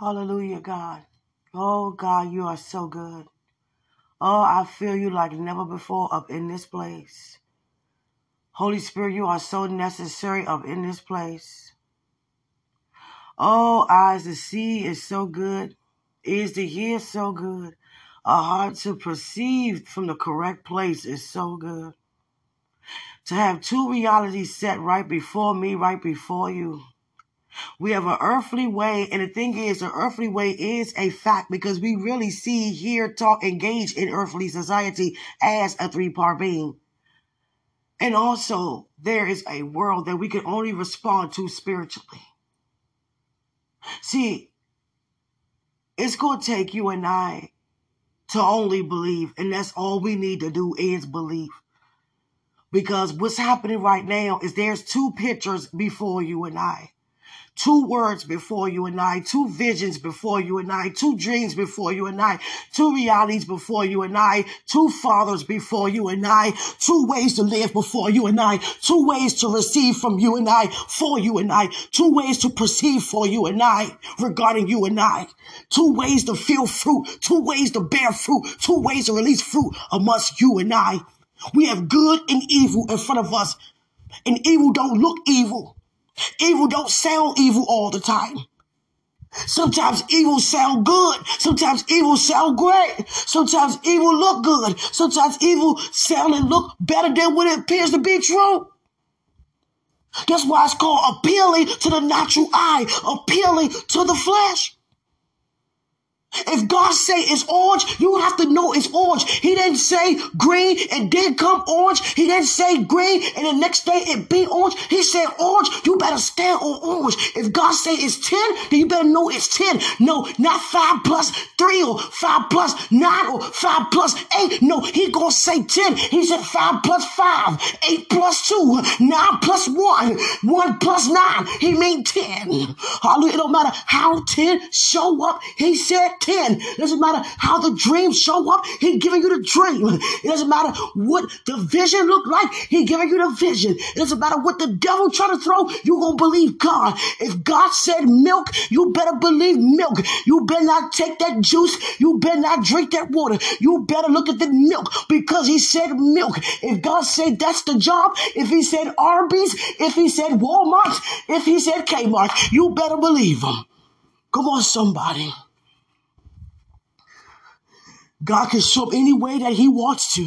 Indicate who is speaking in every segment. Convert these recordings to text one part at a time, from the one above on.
Speaker 1: Hallelujah, God. Oh, God, you are so good. Oh, I feel you like never before up in this place. Holy Spirit, you are so necessary up in this place. Oh, eyes to see is so good. Ears to hear so good. A heart to perceive from the correct place is so good. To have two realities set right before me, right before you. We have an earthly way, and the thing is, the earthly way is a fact because we really see, hear, talk, engage in earthly society as a three part being. And also, there is a world that we can only respond to spiritually. See, it's going to take you and I to only believe, and that's all we need to do is believe. Because what's happening right now is there's two pictures before you and I two words before you and I, two visions before you and I, two dreams before you and I, two realities before you and I, two fathers before you and I, two ways to live before you and I, two ways to receive from you and I, for you and I, two ways to perceive for you and I, regarding you and I, two ways to feel fruit, two ways to bear fruit, two ways to release fruit amongst you and I. We have good and evil in front of us, and evil don't look evil. Evil don't sound evil all the time. Sometimes evil sound good. Sometimes evil sound great. Sometimes evil look good. Sometimes evil sound and look better than what it appears to be true. That's why it's called appealing to the natural eye, appealing to the flesh. If God say it's orange, you have to know it's orange. He didn't say green and then come orange. He didn't say green and the next day it be orange. He said orange. You better stand on orange. If God say it's 10, then you better know it's 10. No, not 5 plus 3 or 5 plus 9 or 5 plus 8. No, he gonna say 10. He said 5 plus 5, 8 plus 2, 9 plus 1, 1 plus 9. He mean 10. Hallelujah. It don't matter how 10 show up. He said 10. It doesn't matter how the dream show up. He giving you the dream. It doesn't matter what the vision look like. He giving you the vision. It doesn't matter what the devil try to throw. You gonna believe God. If God said milk, you better believe milk. You better not take that juice. You better not drink that water. You better look at the milk because he said milk. If God said that's the job, if he said Arby's, if he said Walmart, if he said Kmart, you better believe him. Come on, somebody. God can show up any way that He wants to.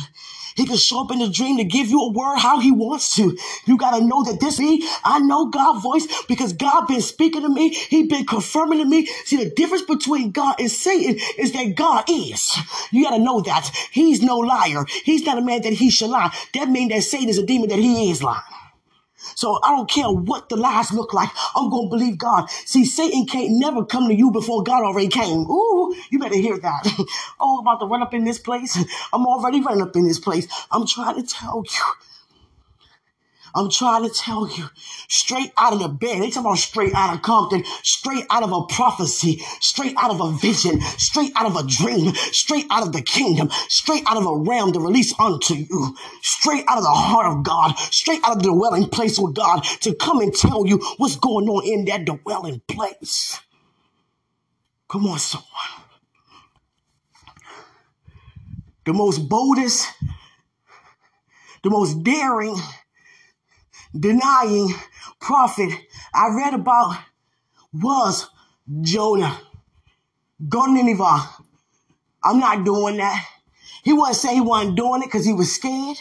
Speaker 1: He can show up in a dream to give you a word how he wants to. You got to know that this me, I know God's voice because God been speaking to me. He been confirming to me. See, the difference between God and Satan is that God is. You got to know that. He's no liar. He's not a man that he should lie. That means that Satan is a demon that he is lying. So I don't care what the lies look like. I'm going to believe God. See, Satan can't never come to you before God already came. Ooh, you better hear that. oh, about to run up in this place. I'm already running up in this place. I'm trying to tell you. I'm trying to tell you, straight out of the bed. They talking about straight out of Compton, straight out of a prophecy, straight out of a vision, straight out of a dream, straight out of the kingdom, straight out of a realm to release unto you, straight out of the heart of God, straight out of the dwelling place with God to come and tell you what's going on in that dwelling place. Come on, someone. The most boldest, the most daring, denying prophet I read about was Jonah. Go to Nineveh. I'm not doing that. He wasn't saying he wasn't doing it because he was scared.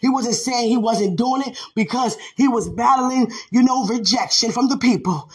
Speaker 1: He wasn't saying he wasn't doing it because he was battling, you know, rejection from the people.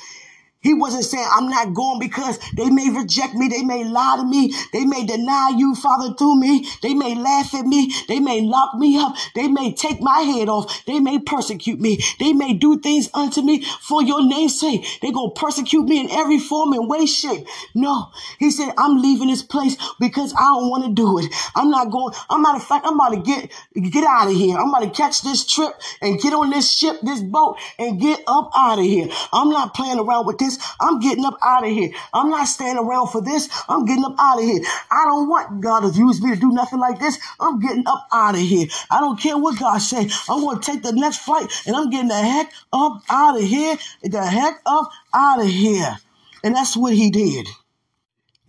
Speaker 1: He wasn't saying, I'm not going because they may reject me. They may lie to me. They may deny you, Father, through me. They may laugh at me. They may lock me up. They may take my head off. They may persecute me. They may do things unto me for your name's sake. They're going to persecute me in every form and way, shape. No. He said, I'm leaving this place because I don't want to do it. I'm not going. I'm matter of fact, I'm about to get, get out of here. I'm about to catch this trip and get on this ship, this boat and get up out of here. I'm not playing around with this this. I'm getting up out of here. I'm not standing around for this. I'm getting up out of here. I don't want God to use me to do nothing like this. I'm getting up out of here. I don't care what God say. I'm going to take the next flight and I'm getting the heck up out of here. The heck up out of here. And that's what he did.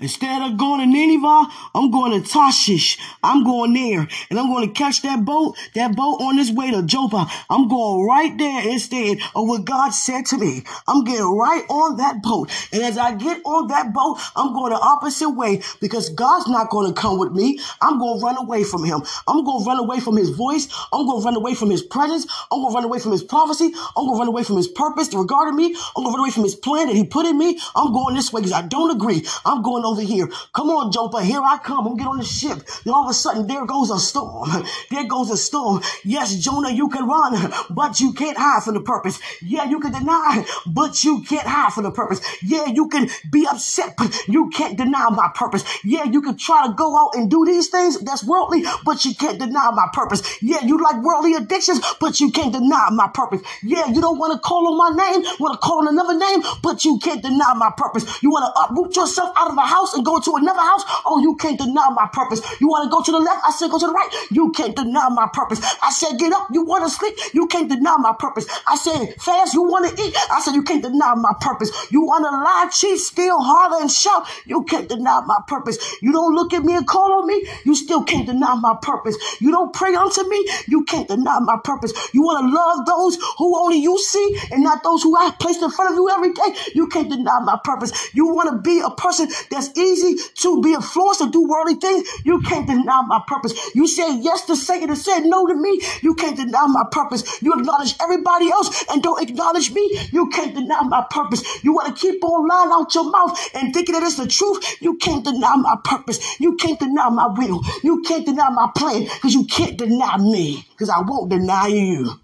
Speaker 1: Instead of going to Nineveh, I'm going to Tarshish. I'm going there and I'm going to catch that boat, that boat on its way to Joppa. I'm going right there instead of what God said to me. I'm getting right on that boat. And as I get on that boat, I'm going the opposite way because God's not going to come with me. I'm going to run away from him. I'm going to run away from his voice. I'm going to run away from his presence. I'm going to run away from his prophecy. I'm going to run away from his purpose regarding me. I'm going to run away from his plan that he put in me. I'm going this way because I don't agree. I'm going over here. Come on, Joppa. Here I come. I'm get on the ship. And all of a sudden, there goes a storm. There goes a storm. Yes, Jonah, you can run, but you can't hide from the purpose. Yeah, you can deny, but you can't hide from the purpose. Yeah, you can be upset, but you can't deny my purpose. Yeah, you can try to go out and do these things that's worldly, but you can't deny my purpose. Yeah, you like worldly addictions, but you can't deny my purpose. Yeah, you don't want to call on my name, want to call on another name, but you can't deny my purpose. You want to uproot yourself out of a house and go to another house? Oh, you can't deny my purpose. You want to go to the left? I said go to the right. You can't deny my purpose. I said get up. You want to sleep? You can't deny my purpose. I said fast. You want to eat? I said you can't deny my purpose. You want to lie, cheat, steal, holler, and shout? You can't deny my purpose. You don't look at me and call on me? You still can't deny my purpose. You don't pray unto me? You can't deny my purpose. You want to love those who only you see and not those who I placed in front of you every day? You can't deny my purpose. You want to be a person that's easy to be influenced to do worldly things? You can't deny my purpose. You said yes to Satan and said no to me? You can't deny my purpose. You acknowledge everybody else and don't acknowledge me? You can't deny my purpose. You want to keep on lying out your mouth and thinking that it's the truth? You can't deny my purpose. You can't deny my will. You can't deny my plan because you can't deny me because I won't deny you.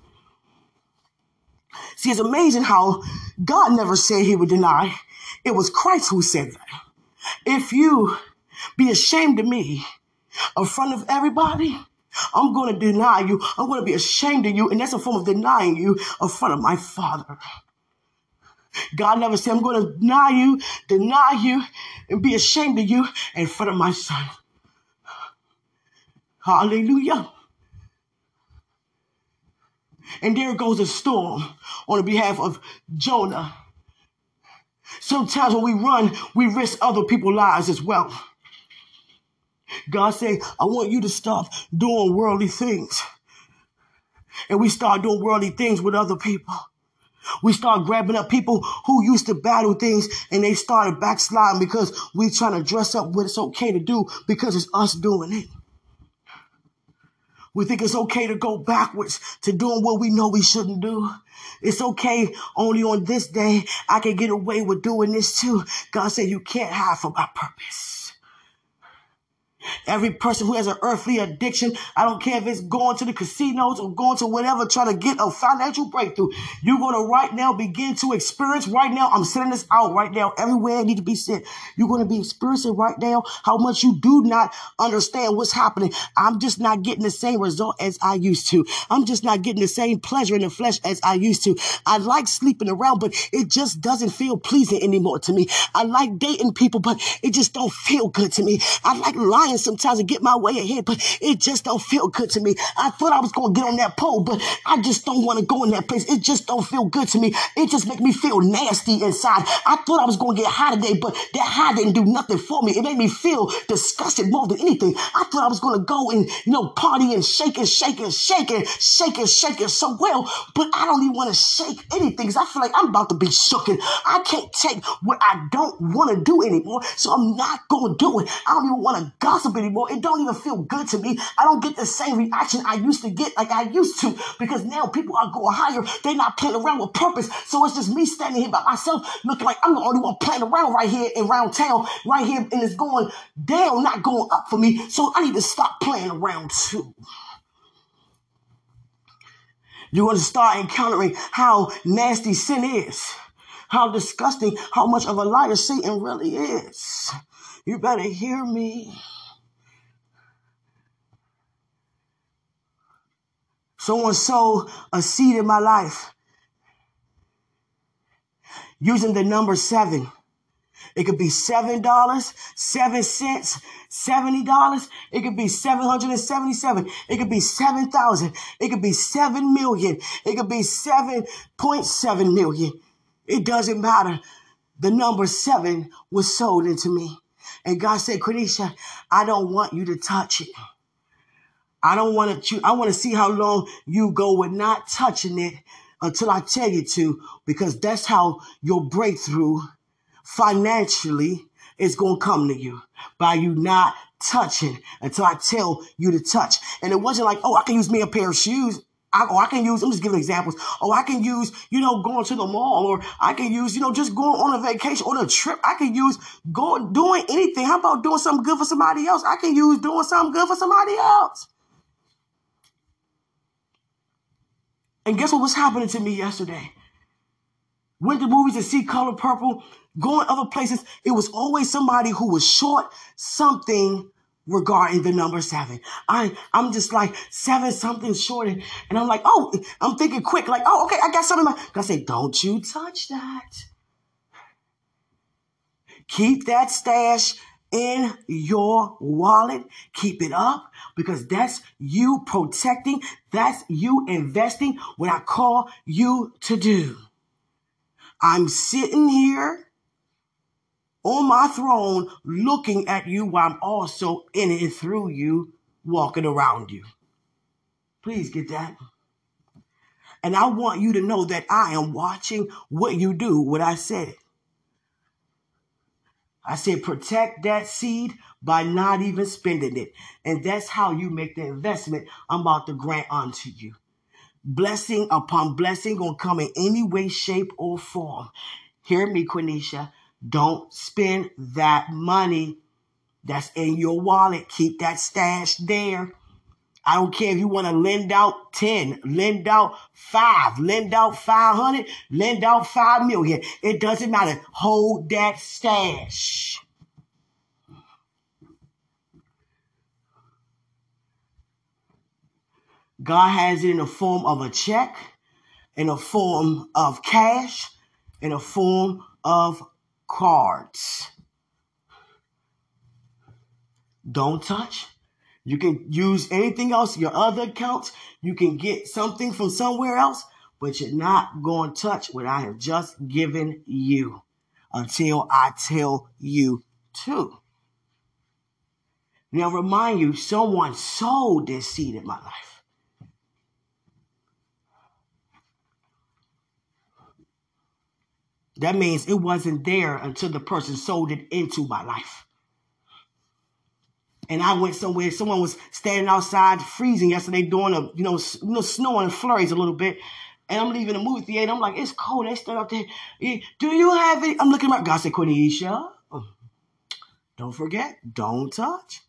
Speaker 1: See, it's amazing how God never said he would deny. It was Christ who said that. If you be ashamed of me in front of everybody, I'm going to deny you. I'm going to be ashamed of you. And that's a form of denying you in front of my Father. God never said, I'm going to deny you, deny you, and be ashamed of you in front of my Son. Hallelujah. And there goes a storm on the behalf of Jonah. Sometimes when we run, we risk other people's lives as well. God say, I want you to stop doing worldly things. And we start doing worldly things with other people. We start grabbing up people who used to battle things and they started backsliding because we trying to dress up what it's okay to do because it's us doing it. We think it's okay to go backwards to doing what we know we shouldn't do. It's okay only on this day I can get away with doing this too. God said you can't hide from my purpose. Every person who has an earthly addiction, I don't care if it's going to the casinos or going to whatever, trying to get a financial breakthrough. You're going to right now begin to experience right now. I'm sending this out right now everywhere it need to be sent. You're going to be experiencing right now how much you do not understand what's happening. I'm just not getting the same result as I used to. I'm just not getting the same pleasure in the flesh as I used to. I like sleeping around, but it just doesn't feel pleasing anymore to me. I like dating people, but it just don't feel good to me. I like lying sometimes to get my way ahead, but it just don't feel good to me. I thought I was going to get on that pole, but I just don't want to go in that place. It just don't feel good to me. It just make me feel nasty inside. I thought I was going to get high today, but that high didn't do nothing for me. It made me feel disgusted more than anything. I thought I was going to go and, you know, party and shake and shake and shake and shake and shake it so well, but I don't even want to shake anything because I feel like I'm about to be shooken. I can't take what I don't want to do anymore, so I'm not going to do it. I don't even want to gossip anymore. It don't even feel good to me. I don't get the same reaction I used to get like I used to because now people are going higher. They're not playing around with purpose. So it's just me standing here by myself looking like I'm the only one playing around right here around town, right here, and it's going down, not going up for me. So I need to stop playing around too. You're going to start encountering how nasty sin is, how disgusting, how much of a liar Satan really is. You better hear me. Someone sowed a seed in my life using the number seven. It could be seven dollars, seven cents, seventy dollars. It could be seven hundred and seventy-seven. It could be seven thousand. It could be seven million. It could be seven point seven million. It doesn't matter. The number seven was sold into me. And God said, Quenisha, I don't want you to touch it. I don't want to, I want to see how long you go with not touching it until I tell you to, because that's how your breakthrough financially is going to come to you by you not touching until I tell you to touch. And it wasn't like, oh, I can use me a pair of shoes. I, or I can use, I'm just giving examples. Oh, I can use, you know, going to the mall or I can use, you know, just going on a vacation or a trip. I can use going, doing anything. How about doing something good for somebody else? I can use doing something good for somebody else. And guess what was happening to me yesterday? Went to movies to see Color Purple, going other places. It was always somebody who was short something regarding the number seven. I, I'm just like seven something short. And, I'm like, oh, I'm thinking quick, like, oh, okay, I got something. I say, don't you touch that. Keep that stash in your wallet. Keep it up because that's you protecting. That's you investing what I call you to do. I'm sitting here on my throne looking at you while I'm also in it through you, walking around you. Please get that. And I want you to know that I am watching what you do, what I said. I said, protect that seed by not even spending it. And that's how you make the investment I'm about to grant unto you. Blessing upon blessing gonna come in any way, shape, or form. Hear me, Quenisha. Don't spend that money that's in your wallet. Keep that stash there. I don't care if you want to lend out 10, lend out 5, lend out 500, lend out 5 million. It doesn't matter. Hold that stash. God has it in the form of a check, in a form of cash, in a form of cards. Don't touch. You can use anything else, your other accounts. You can get something from somewhere else, but you're not going to touch what I have just given you until I tell you to. Now, remind you, someone sowed this seed in my life. That means it wasn't there until the person sold it into my life. And I went somewhere, someone was standing outside freezing yesterday doing a, you know, you know, snowing and flurries a little bit. And I'm leaving the movie theater. I'm like, it's cold. They stand out there. Do you have it? I'm looking at God said, Quenisha, don't forget, don't touch.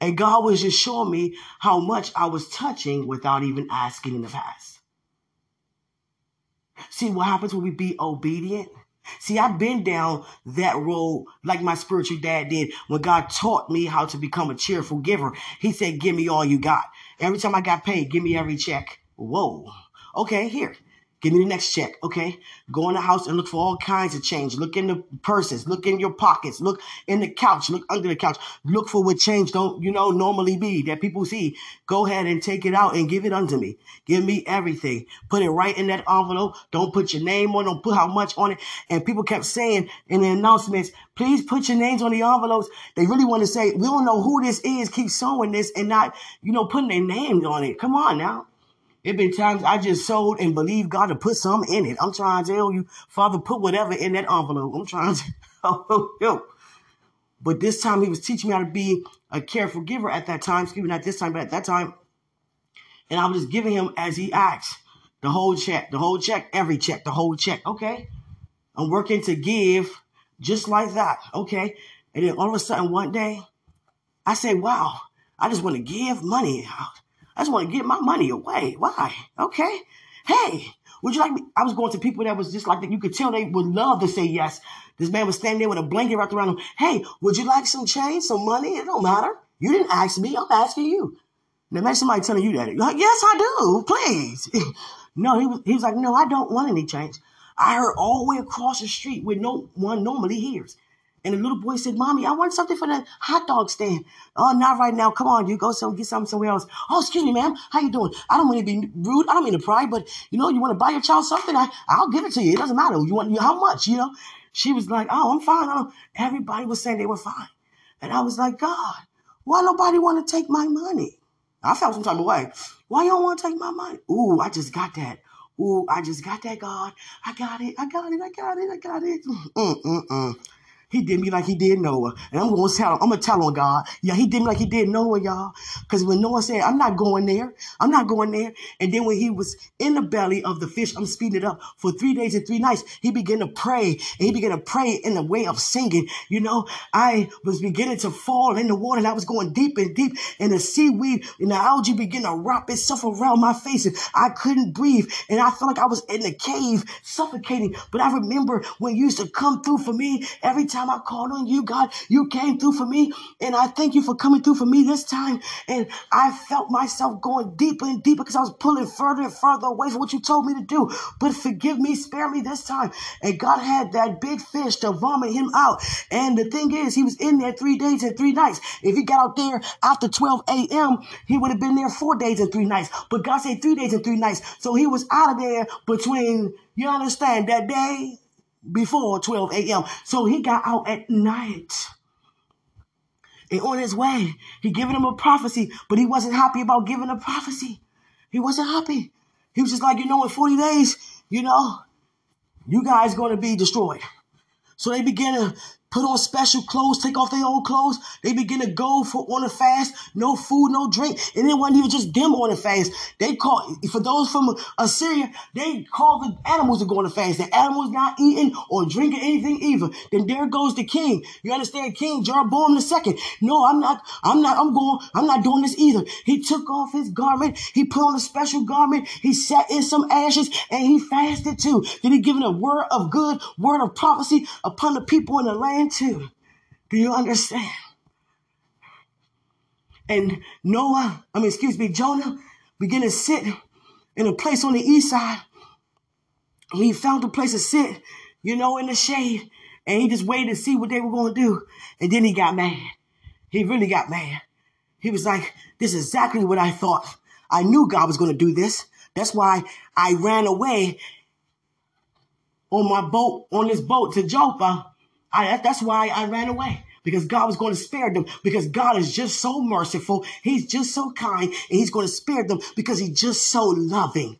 Speaker 1: And God was just showing me how much I was touching without even asking in the past. See what happens when we be obedient? See, I've been down that road like my spiritual dad did when God taught me how to become a cheerful giver. He said, Give me all you got. Every time I got paid, give me every check. Whoa. Okay, here. Give me the next check, okay? Go in the house and look for all kinds of change. Look in the purses, look in your pockets, look in the couch, look under the couch. Look for what change don't, you know, normally be that people see. Go ahead and take it out and give it unto me. Give me everything. Put it right in that envelope. Don't put your name on, don't put how much on it. And people kept saying in the announcements, please put your names on the envelopes. They really want to say, we don't know who this is. Keep sowing this and not, you know, putting their names on it. Come on now. It been times I just sold and believed God to put some in it. I'm trying to tell you, Father, put whatever in that envelope. I'm trying to help. But this time he was teaching me how to be a careful giver at that time. Excuse me, not this time, but at that time. And I was just giving him as he asked. The whole check, the whole check, every check, the whole check. Okay. I'm working to give just like that. Okay. And then all of a sudden one day, I say, wow, I just want to give money out. I just want to get my money away. Why? Okay. Hey, would you like me? I was going to people that was just like that. You could tell they would love to say yes. This man was standing there with a blanket wrapped around him. Hey, would you like some change, some money? It don't matter. You didn't ask me. I'm asking you. Now imagine somebody telling you that. Like, yes, I do. Please. no, he was, he was like, no, I don't want any change. I heard all the way across the street where no one normally hears. And the little boy said, Mommy, I want something for the hot dog stand. Oh, not right now. Come on, you go some get something somewhere else. Oh, excuse me, ma'am. How you doing? I don't mean to be rude. I don't mean to pry, but you know, you want to buy your child something, I, I'll give it to you. It doesn't matter. You want how much, you know? She was like, Oh, I'm fine. Everybody was saying they were fine. And I was like, God, why nobody want to take my money? I felt some type of way. Why don't want to take my money? Ooh, I just got that. Ooh, I just got that, God. I got it. I got it. I got it. I got it. Mm, mm, mm. He did me like he did Noah. And I'm gonna tell him, I'm gonna tell on God. Yeah, he did me like he did Noah, y'all. Because when Noah said, I'm not going there, I'm not going there. And then when he was in the belly of the fish, I'm speeding it up for three days and three nights, he began to pray. And he began to pray in the way of singing. You know, I was beginning to fall in the water and I was going deep and deep and the seaweed and the algae began to wrap itself around my face and I couldn't breathe. And I felt like I was in a cave suffocating. But I remember when you used to come through for me every time time I called on you, God, you came through for me. And I thank you for coming through for me this time. And I felt myself going deeper and deeper because I was pulling further and further away from what you told me to do. But forgive me, spare me this time. And God had that big fish to vomit him out. And the thing is, he was in there three days and three nights. If he got out there after 12 a.m., he would have been there four days and three nights. But God said three days and three nights. So he was out of there between, you understand, that day before 12 a.m. So he got out at night. And on his way, he given him a prophecy, but he wasn't happy about giving a prophecy. He wasn't happy. He was just like, you know, in 40 days, you know, you guys going to be destroyed. So they began to put on special clothes, take off their old clothes. They begin to go for on a fast, no food, no drink. And it wasn't even just them on a fast. They call for those from Assyria, they call the animals to go on a fast. The animals not eating or drinking anything either. Then there goes the king. You understand? King Jeroboam the second. No, I'm not, I'm not, I'm going, I'm not doing this either. He took off his garment, he put on a special garment, he sat in some ashes, and he fasted too. Then he given a word of good, word of prophecy upon the people in the land into. Do you understand? And Noah, I mean, excuse me, Jonah began to sit in a place on the east side. He found a place to sit, you know, in the shade. And he just waited to see what they were going to do. And then he got mad. He really got mad. He was like, this is exactly what I thought. I knew God was going to do this. That's why I ran away on my boat, on this boat to Joppa I, that's why I ran away because God was going to spare them because God is just so merciful. He's just so kind and he's going to spare them because he's just so loving.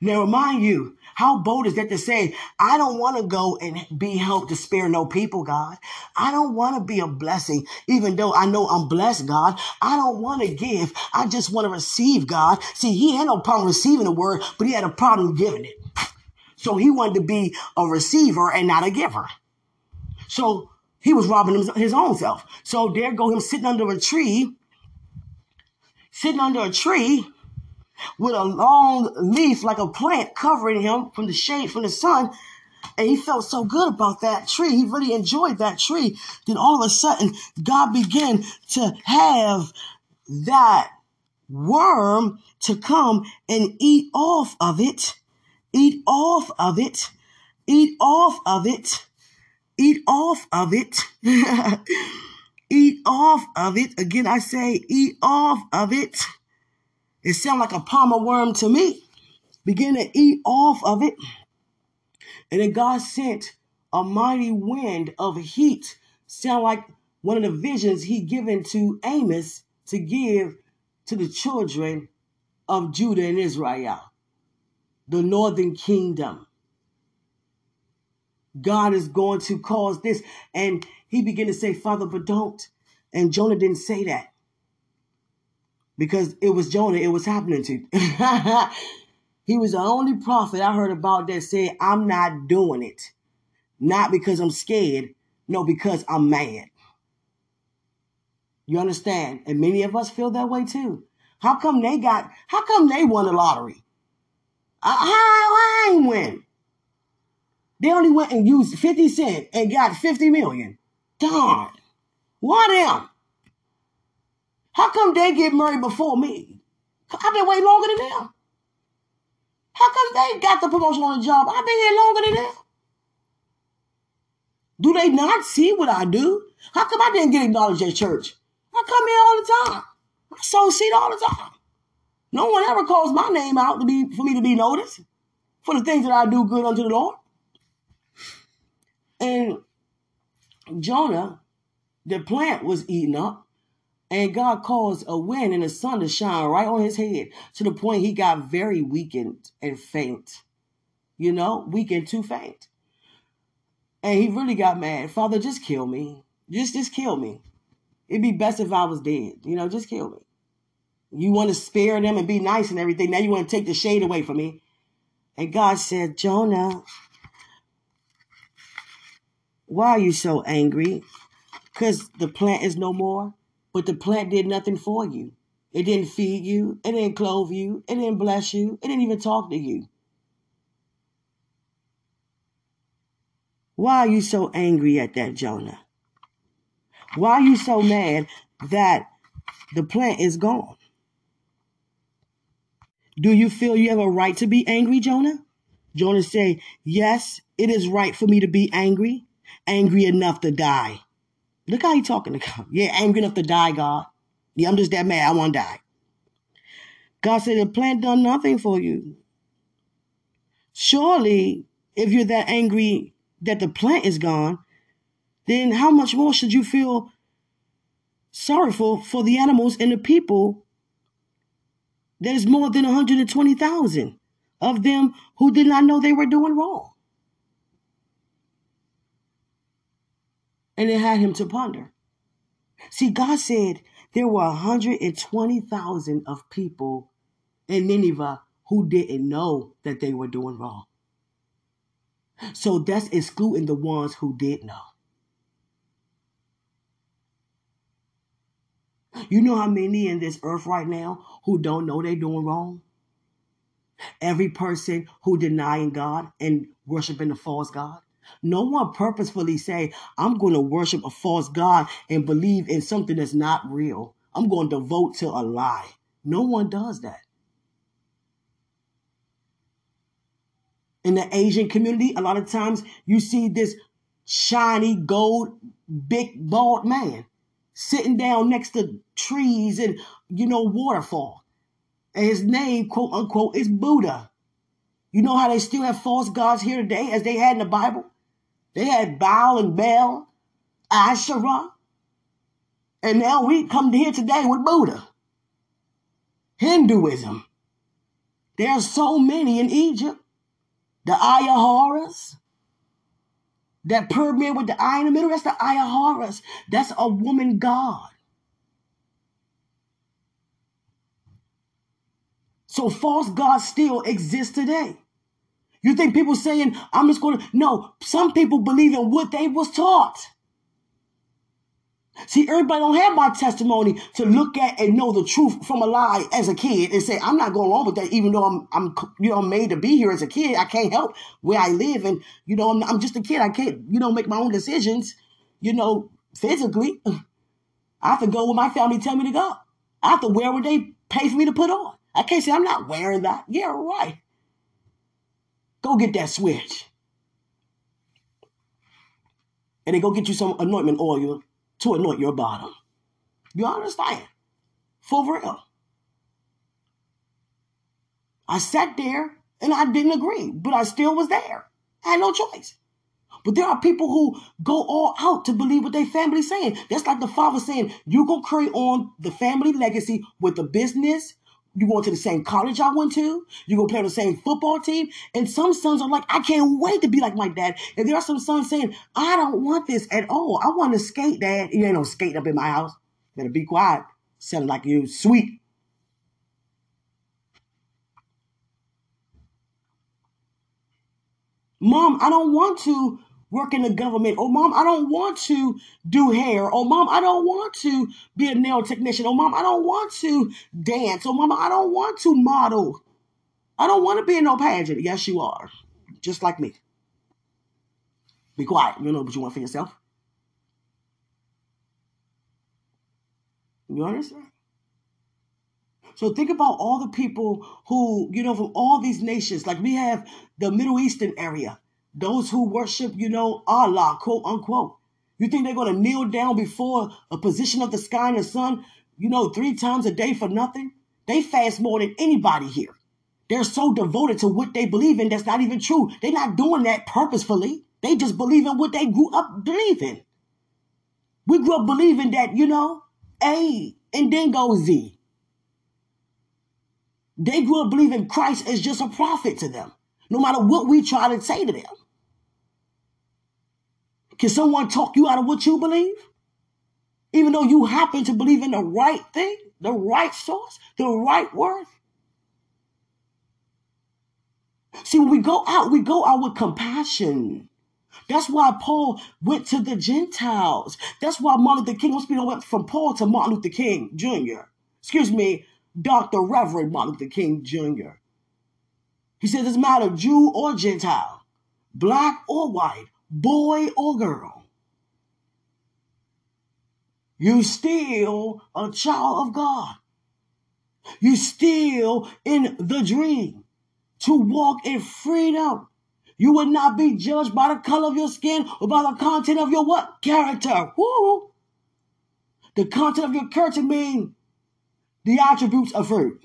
Speaker 1: Now remind you, how bold is that to say, I don't want to go and be helped to spare no people, God. I don't want to be a blessing, even though I know I'm blessed, God. I don't want to give. I just want to receive, God. See, he had no problem receiving the word, but he had a problem giving it. So he wanted to be a receiver and not a giver. So he was robbing his own self. So there go him sitting under a tree, sitting under a tree with a long leaf like a plant covering him from the shade from the sun. And he felt so good about that tree. He really enjoyed that tree. Then all of a sudden, God began to have that worm to come and eat off of it Eat off of it. Eat off of it. Eat off of it. eat off of it. Again, I say eat off of it. It sounds like a palmer worm to me. Begin to eat off of it. And then God sent a mighty wind of heat. Sound like one of the visions he given to Amos to give to the children of Judah and Israel the northern kingdom. God is going to cause this. And he began to say, Father, but don't. And Jonah didn't say that because it was Jonah, it was happening to. he was the only prophet I heard about that said, I'm not doing it. Not because I'm scared, no, because I'm mad. You understand? And many of us feel that way too. How come they got, how come they won the lottery? Uh, how I ain't win? They only went and used 50 cent and got 50 million. Darn. Why them? How come they get married before me? I've been waiting longer than them. How come they got the promotion on the job? I've been here longer than them. Do they not see what I do? How come I didn't get acknowledged at church? I come here all the time. I sow seed all the time. No one ever calls my name out to be for me to be noticed for the things that I do good unto the Lord. And Jonah The plant was eaten up. And God caused a wind and the sun to shine right on his head to the point he got very weakened and faint. You know, weakened too faint. And he really got mad. Father, just kill me. Just just kill me. It'd be best if I was dead. You know, just kill me. You want to spare them and be nice and everything. Now you want to take the shade away from me. And God said, Jonah, why are you so angry? Because the plant is no more. But the plant did nothing for you. It didn't feed you. It didn't clothe you. It didn't bless you. It didn't even talk to you. Why are you so angry at that, Jonah? Why are you so mad that the plant is gone? Do you feel you have a right to be angry, Jonah? Jonah say, Yes, it is right for me to be angry, angry enough to die. Look how he talking to God. Yeah, angry enough to die, God. Yeah, I'm just that mad. I want to die. God said, the plant done nothing for you. Surely, if you're that angry that the plant is gone, then how much more should you feel sorrowful for the animals and the people? There's more than 120,000 of them who did not know they were doing wrong. and it had him to ponder. See, God said there were 120,000 of people in Nineveh who didn't know that they were doing wrong. So that's excluding the ones who did know. You know how many in this earth right now who don't know they're doing wrong? Every person who denying God and worshiping the false God. No one purposefully say, I'm going to worship a false God and believe in something that's not real. I'm going to devote to a lie. No one does that. In the Asian community, a lot of times you see this shiny gold, big, bald man sitting down next to trees and, you know, waterfall. And his name, quote unquote, is Buddha. You know how they still have false gods here today as they had in the Bible? They had Baal and Bel, Asherah. And now we come here today with Buddha. Hinduism. There are so many in Egypt. The Eye of Horus. That pyramid with the eye in the middle, that's the Eye of Horus. That's a woman god. So false gods still exist today. You think people saying, I'm just going to, no, some people believe in what they was taught. See, everybody don't have my testimony to look at and know the truth from a lie as a kid and say, I'm not going along with that, even though I'm, I'm, you know, made to be here as a kid. I can't help where I live. And, you know, I'm, I'm just a kid. I can't, you know, make my own decisions, you know, physically. I have to go where my family tell me to go. I have to wear what they pay for me to put on. I can't say I'm not wearing that. Yeah, right. Go get that switch. And then go get you some anointment oil to anoint your bottom. You understand? For real. I sat there and I didn't agree, but I still was there. I had no choice. But there are people who go all out to believe what their family's saying. That's like the father saying, you're going to carry on the family legacy with the business, you going to the same college I went to. You go play on the same football team. And some sons are like, I can't wait to be like my dad. And there are some sons saying, I don't want this at all. I want to skate, dad. You ain't no skate up in my house. Better be quiet. Sound like you sweet. Mom, I don't want to work in the government. Oh, mom, I don't want to do hair. Oh, mom, I don't want to be a nail technician. Oh, mom, I don't want to dance. Oh, mama, I don't want to model. I don't want to be in no pageant. Yes, you are. Just like me. Be quiet. You know what you want for yourself. You understand? So think about all the people who, you know, from all these nations. Like we have the Middle Eastern area those who worship, you know, Allah, quote unquote. You think they're going to kneel down before a position of the sky and the sun, you know, three times a day for nothing? They fast more than anybody here. They're so devoted to what they believe in that's not even true. They're not doing that purposefully. They just believe in what they grew up believing. We grew up believing that, you know, A and then go Z. They grew up believing Christ is just a prophet to them, no matter what we try to say to them. Can someone talk you out of what you believe? Even though you happen to believe in the right thing, the right source, the right word. See, when we go out, we go out with compassion. That's why Paul went to the Gentiles. That's why Martin Luther King, speaking went from Paul to Martin Luther King Jr. Excuse me, Dr. Reverend Martin Luther King Jr. He said, it doesn't matter, Jew or Gentile, black or white, boy or girl. You still a child of God. You still in the dream to walk in freedom. You would not be judged by the color of your skin or by the content of your what? Character. Woo! The content of your character means the attributes of fruit.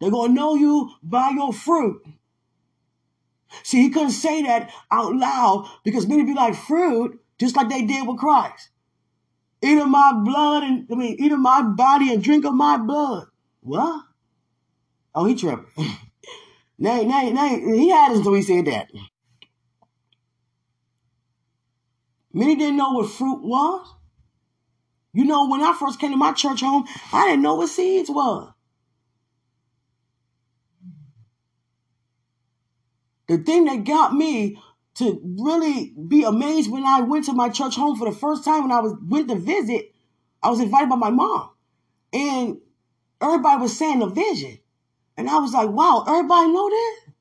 Speaker 1: They're going to know you by your fruit. See, he couldn't say that out loud because many be like fruit, just like they did with Christ. Eat of my blood and I mean, eat of my body and drink of my blood. What? Oh, he tripping. nay, nay, nay. He had until he said that. Many didn't know what fruit was. You know, when I first came to my church home, I didn't know what seeds was. The thing that got me to really be amazed when I went to my church home for the first time when I was went to visit, I was invited by my mom. And everybody was saying the vision. And I was like, wow, everybody know this?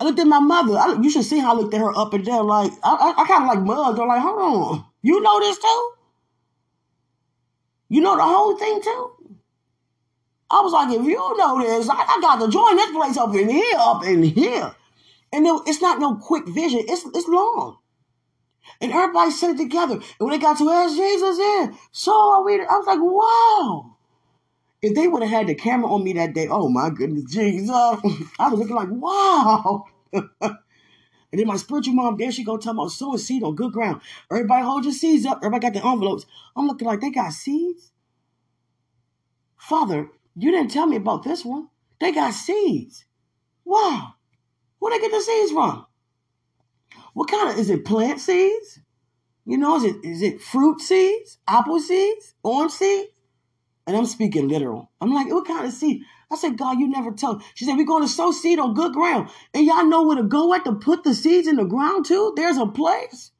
Speaker 1: I looked at my mother. I, you should see how I looked at her up and down. Like, I, I, I kind of like mugged her, like, hold on. You know this too? You know the whole thing too? I was like, if you know this, I, I got to join this place up in here, up in here. And it, it's not no quick vision. It's it's long. And everybody said it together. And when they got to ask Jesus in, so are we. I was like, wow. If they would have had the camera on me that day, oh my goodness, Jesus. I was looking like, wow. and then my spiritual mom, there she go talking about sowing seed on good ground. Everybody hold your seeds up. Everybody got the envelopes. I'm looking like they got seeds. Father, you didn't tell me about this one. They got seeds. Wow. Where they get the seeds from? What kind of is it plant seeds? You know, is it is it fruit seeds, apple seeds, orange seeds? And I'm speaking literal. I'm like, what kind of seed? I said, God, you never tell. She said, we're going to sow seed on good ground. And y'all know where to go at to put the seeds in the ground too? There's a place.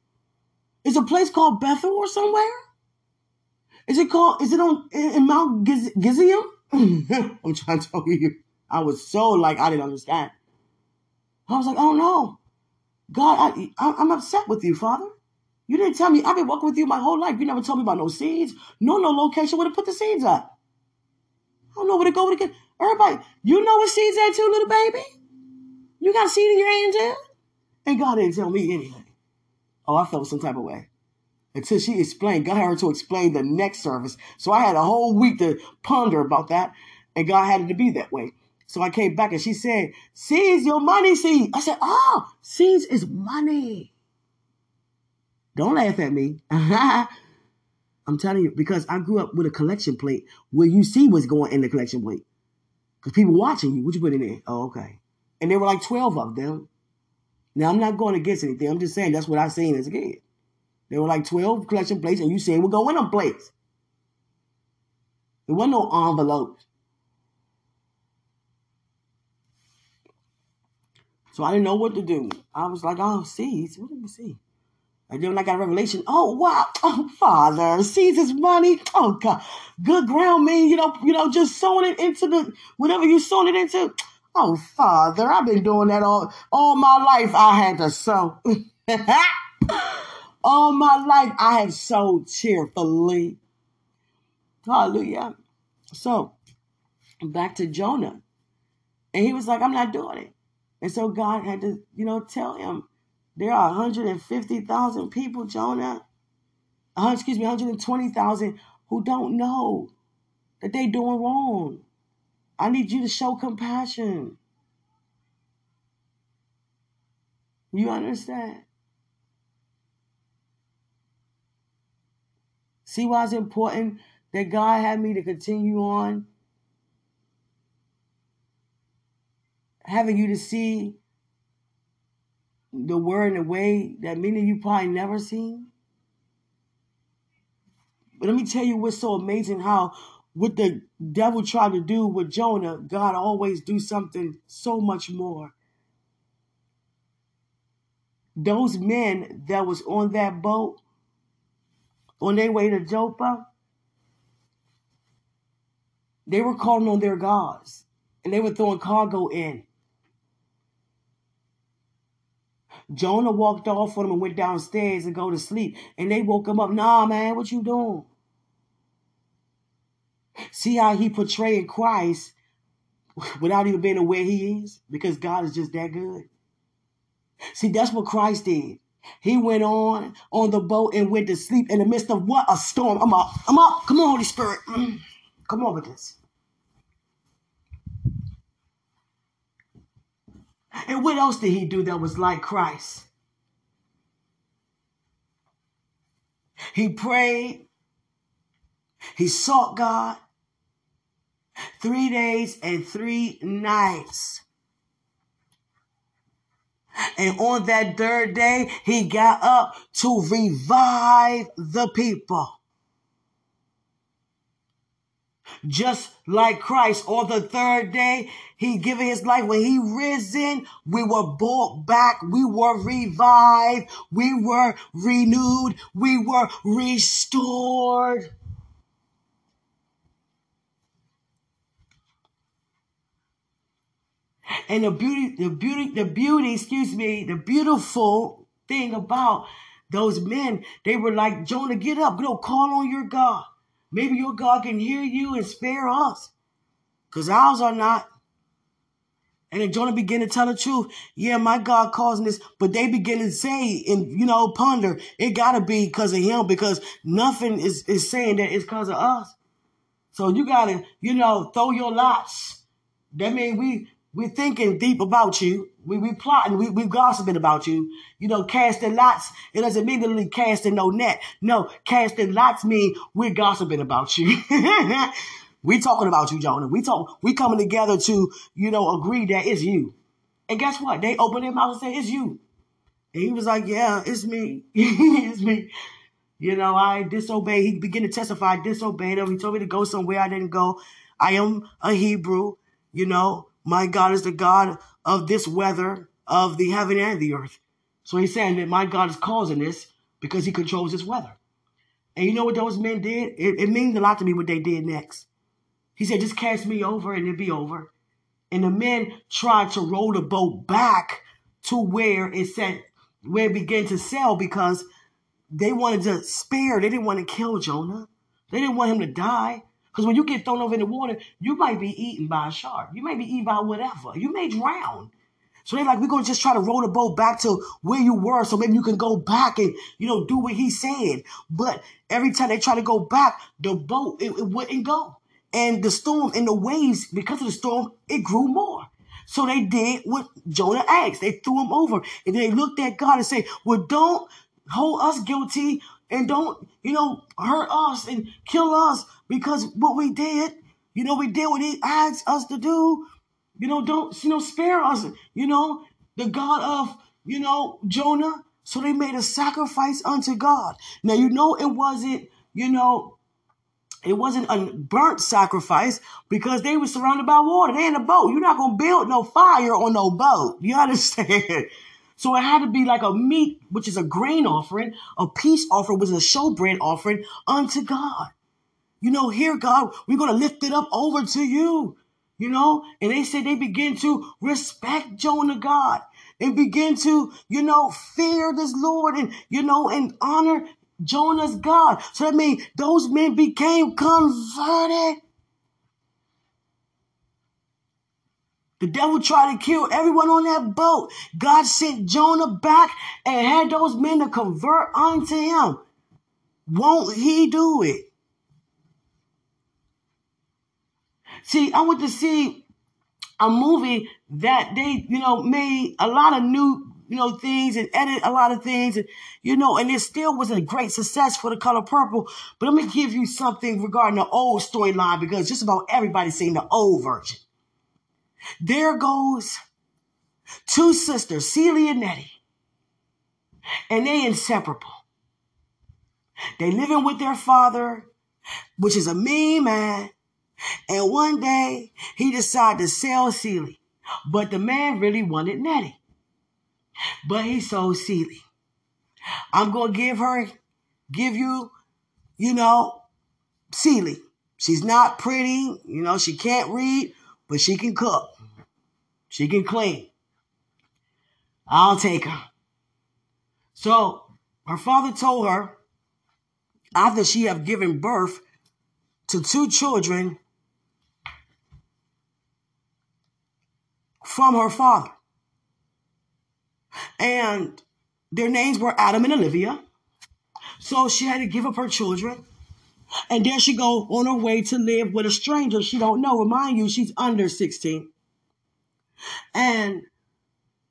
Speaker 1: Is a place called Bethel or somewhere? Is it called, is it on in Mount Giz, Gizium? I'm trying to tell you. I was so like, I didn't understand. I was like, oh no. God, I, I, am upset with you, Father. You didn't tell me. I've been walking with you my whole life. You never told me about no seeds. No, no location where to put the seeds at. I don't know where to go with it. Everybody, you know what seeds at too, little baby? You got a seed in your too? And God didn't tell me anything. Oh, I felt some type of way. Until she explained, God had her to explain the next service. So I had a whole week to ponder about that. And God had it to be that way. So I came back and she said, Seeds, your money seed. I said, Oh, seeds is money. Don't laugh at me. I'm telling you, because I grew up with a collection plate where you see what's going in the collection plate. Because people watching you, what you put in there? Oh, okay. And there were like 12 of them. Now, I'm not going against anything. I'm just saying that's what I seen as a kid. There were like 12 collection plates, and you saying we'll go in them plates. There wasn't no envelopes. So I didn't know what to do. I was like, oh, seeds. What did we see? And then when I got a revelation, oh wow, oh Father, seeds is money. Oh God, good ground mean you know, you know, just sowing it into the whatever you sowing it into. Oh Father, I've been doing that all all my life. I had to sow. all my life I have sowed cheerfully. Hallelujah. So back to Jonah. And he was like, I'm not doing it. And so God had to, you know, tell him there are 150,000 people, Jonah, excuse me, 120,000 who don't know that they're doing wrong. I need you to show compassion. You understand? See why it's important that God had me to continue on having you to see the word in a way that many of you probably never seen. But let me tell you what's so amazing how what the devil tried to do with Jonah, God always do something so much more. Those men that was on that boat on their way to Joppa, they were calling on their gods and they were throwing cargo in. Jonah walked off with them and went downstairs and go to sleep. And they woke him up. Nah, man, what you doing? See how he portrayed Christ without even being aware he is? Because God is just that good. See, that's what Christ did. He went on on the boat and went to sleep in the midst of what? A storm. I'm up. I'm up. Come on, Holy Spirit. Mm. Come on with this. And what else did he do that was like Christ? He prayed. He sought God three days and three nights. And on that third day, he got up to revive the people. Just like Christ on the third day, he given his life. When he risen, we were brought back. We were revived. We were renewed. We were restored. And the beauty, the beauty, the beauty, excuse me, the beautiful thing about those men, they were like, Jonah, get up, go call on your God. Maybe your God can hear you and spare us. Because ours are not. And then Jonah began to tell the truth. Yeah, my God causing this, but they begin to say and you know ponder. It gotta be because of him because nothing is is saying that it's because of us. So you gotta you know throw your lots. That means we we thinking deep about you. We we plotting. We we gossiping about you. You know, casting lots. It doesn't mean literally casting no net. No, casting lots mean we're gossiping about you. we talking about you, Jonah. We talk. We coming together to you know agree that it's you. And guess what? They open their mouth and say it's you. And he was like, "Yeah, it's me. it's me." You know, I disobeyed. He began to testify. I disobeyed him. He told me to go somewhere I didn't go. I am a Hebrew. You know, my God is the God of this weather, of the heaven and the earth. So he's saying that my God is causing this because he controls this weather. And you know what those men did? It, it means a lot to me what they did next. He said, just cast me over and it'll be over. And the men tried to roll the boat back to where it said, where it began to sail because they wanted to spare, they didn't want to kill Jonah. They didn't want him to die. Because when you get thrown over in the water, you might be eaten by a shark. You may be eaten by whatever. You may drown. So they're like, we're going to just try to roll the boat back to where you were so maybe you can go back and, you know, do what he said. But every time they try to go back, the boat, it, it wouldn't go. And the storm and the waves, because of the storm, it grew more. So they did what Jonah asked. They threw him over and they looked at God and said, well, don't hold us guilty and don't, you know, hurt us and kill us because what we did, you know, we did what he asked us to do. You know, don't, you know, spare us, you know, the God of, you know, Jonah. So they made a sacrifice unto God. Now, you know, it wasn't, you know, it wasn't a burnt sacrifice because they were surrounded by water. They in a boat. You're not going to build no fire on no boat. You understand? So it had to be like a meat, which is a grain offering, a peace offering, which is a showbread offering unto God. You know, here, God, we're going to lift it up over to you. You know, and they said they begin to respect Jonah God and begin to, you know, fear this Lord and, you know, and honor Jonah's God. So that means those men became converted. The devil tried to kill everyone on that boat. God sent Jonah back and had those men to convert unto him. Won't he do it? See, I went to see a movie that they, you know, made a lot of new you know, things and edit a lot of things. And, you know, and it still was a great success for the color purple. But let me give you something regarding the old storyline because just about everybody's seen the old version. There goes two sisters, Celie and Nettie. And they inseparable. They living with their father, which is a mean man. And one day he decided to sell Celie. But the man really wanted Nettie. But he sold Celie. I'm to give her, give you, you know, Celie. She's not pretty. You know, she can't read, but she can cook. She can clean. I'll take her. So her father told her after she have given birth to two children from her father. And their names were Adam and Olivia. So she had to give up her children. And there she go on her way to live with a stranger she don't know. Remind you, she's under 16. And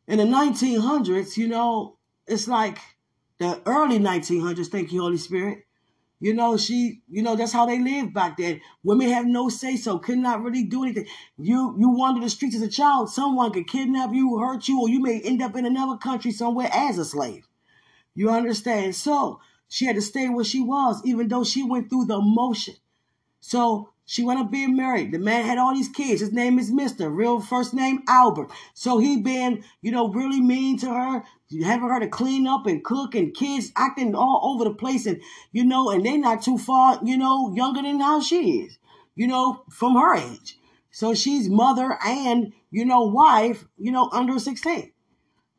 Speaker 1: in the 1900s, you know, it's like the early 1900s, thank you, Holy Spirit. You know, she, you know, that's how they lived back then. Women have no say so, could not really do anything. You you wander the streets as a child, someone could kidnap you, hurt you, or you may end up in another country somewhere as a slave. You understand? So she had to stay where she was, even though she went through the motion. So she wound up being married. The man had all these kids. His name is Mister. Real first name Albert. So he been, you know, really mean to her, having her to clean up and cook, and kids acting all over the place, and you know, and they not too far, you know, younger than how she is, you know, from her age. So she's mother and you know wife, you know, under sixteen,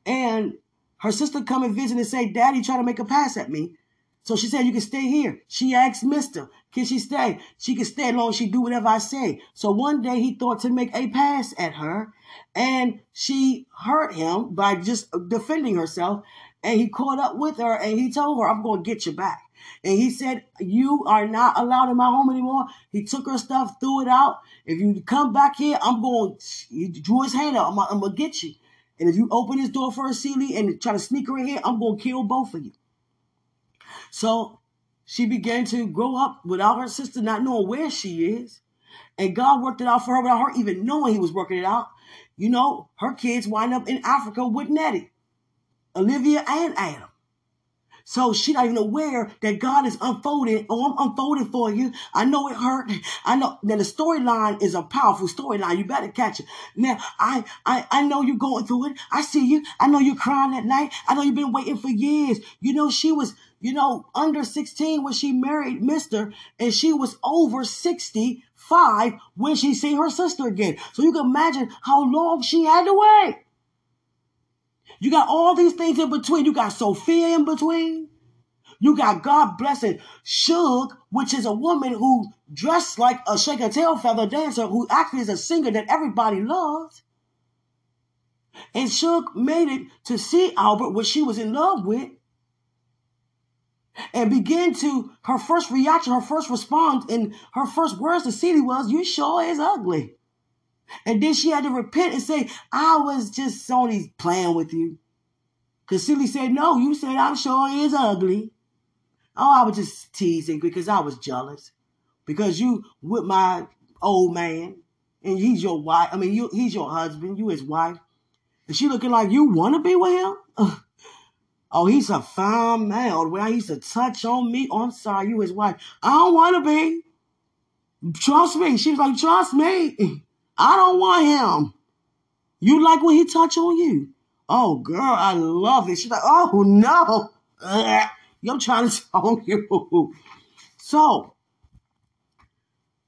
Speaker 1: and her sister come and visit and say, "Daddy try to make a pass at me." So she said, you can stay here. She asked Mister, can she stay? She can stay as long as she do whatever I say. So one day he thought to make a pass at her and she hurt him by just defending herself. And he caught up with her and he told her, I'm going to get you back. And he said, You are not allowed in my home anymore. He took her stuff, threw it out. If you come back here, I'm going, he drew his hand out. I'm, I'm going to get you. And if you open this door for a Celie and try to sneak her in here, I'm going to kill both of you. So she began to grow up without her sister not knowing where she is. And God worked it out for her without her even knowing he was working it out. You know, her kids wind up in Africa with Nettie, Olivia, and Adam. So she not even aware that God is unfolding. Oh, I'm unfolding for you. I know it hurt. I know. Now the storyline is a powerful storyline. You better catch it. Now I, I, I know you're going through it. I see you. I know you're crying at night. I know you've been waiting for years. You know she was, you know, under 16 when she married Mister, and she was over 65 when she seen her sister again. So you can imagine how long she had to wait. You got all these things in between. You got Sophia in between. You got God blessing Shug, which is a woman who dressed like a shake a tail feather dancer, who actually is a singer that everybody loves. And Shug made it to see Albert, which she was in love with, and began to her first reaction, her first response, and her first words to Celie was, "You sure is ugly." And then she had to repent and say, I was just only playing with you. Because Celie said, No, you said I'm sure is ugly. Oh, I was just teasing because I was jealous. Because you with my old man and he's your wife. I mean, you, he's your husband, you his wife. And she looking like you want to be with him? oh, he's a fine man. The way he used to touch on me. Oh, I'm sorry, you his wife. I don't want to be. Trust me. She was like, trust me. I don't want him. You like when he touch on you? Oh, girl, I love it. She's like, oh no, I'm trying to tell you. So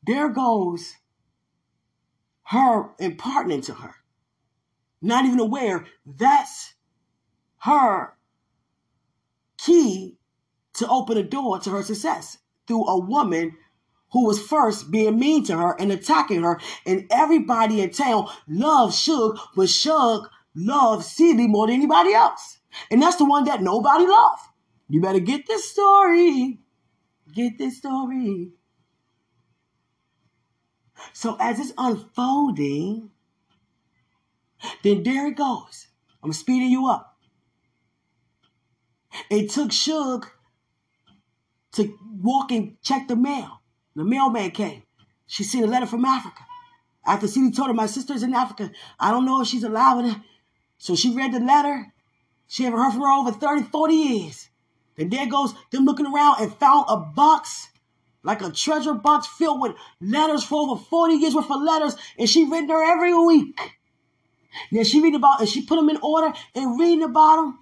Speaker 1: there goes her imparting to her, not even aware that's her key to open a door to her success through a woman who was first being mean to her and attacking her. And everybody in town loved Shug, but Shug loved Celie more than anybody else. And that's the one that nobody loved. You better get this story. Get this story. So as it's unfolding, then there it goes. I'm speeding you up. It took Shug to walk and check the mail. The mailman came. She seen a letter from Africa. After Celie told her my sister's in Africa, I don't know if she's alive. Or so she read the letter. She haven't heard from her over 30, 40 years. Then there goes them looking around and found a box, like a treasure box filled with letters for over 40 years worth of letters. And she read her every week. Then she read about and she put them in order and reading about them.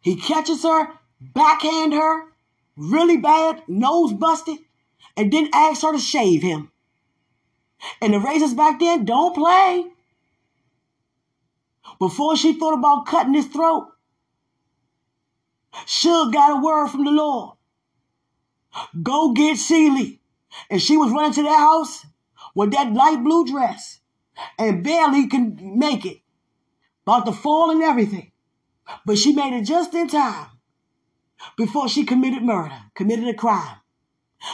Speaker 1: He catches her, backhand her, really bad, nose busted, and then asks her to shave him. And the razors back then don't play. Before she thought about cutting his throat, Shug got a word from the Lord. Go get Celie. And she was running to that house with that light blue dress and barely can make it. About to fall and everything. But she made it just in time before she committed murder, committed a crime.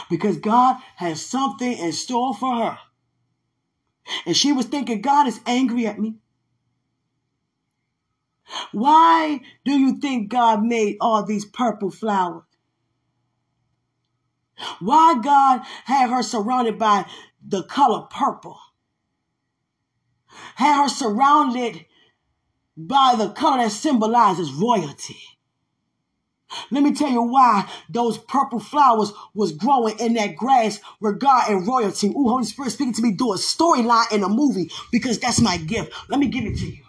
Speaker 1: Because God has something in store for her. And she was thinking, God is angry at me. Why do you think God made all these purple flowers? Why God had her surrounded by the color purple? Had her surrounded by the color that symbolizes royalty. Let me tell you why those purple flowers was growing in that grass God and royalty. Ooh, Holy Spirit speaking to me, do a storyline in a movie because that's my gift. Let me give it to you.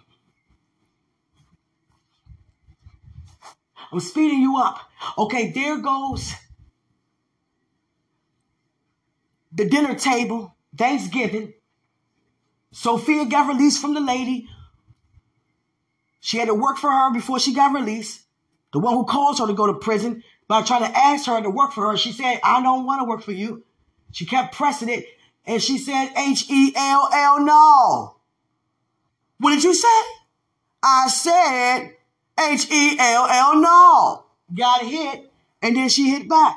Speaker 1: I'm speeding you up. Okay, there goes the dinner table, Thanksgiving. Sophia got released from the lady. She had to work for her before she got released. The one who caused her to go to prison by trying to ask her to work for her. She said, I don't want to work for you. She kept pressing it and she said, H E L L, no. What did you say? I said, H E L L, no. Got hit and then she hit back.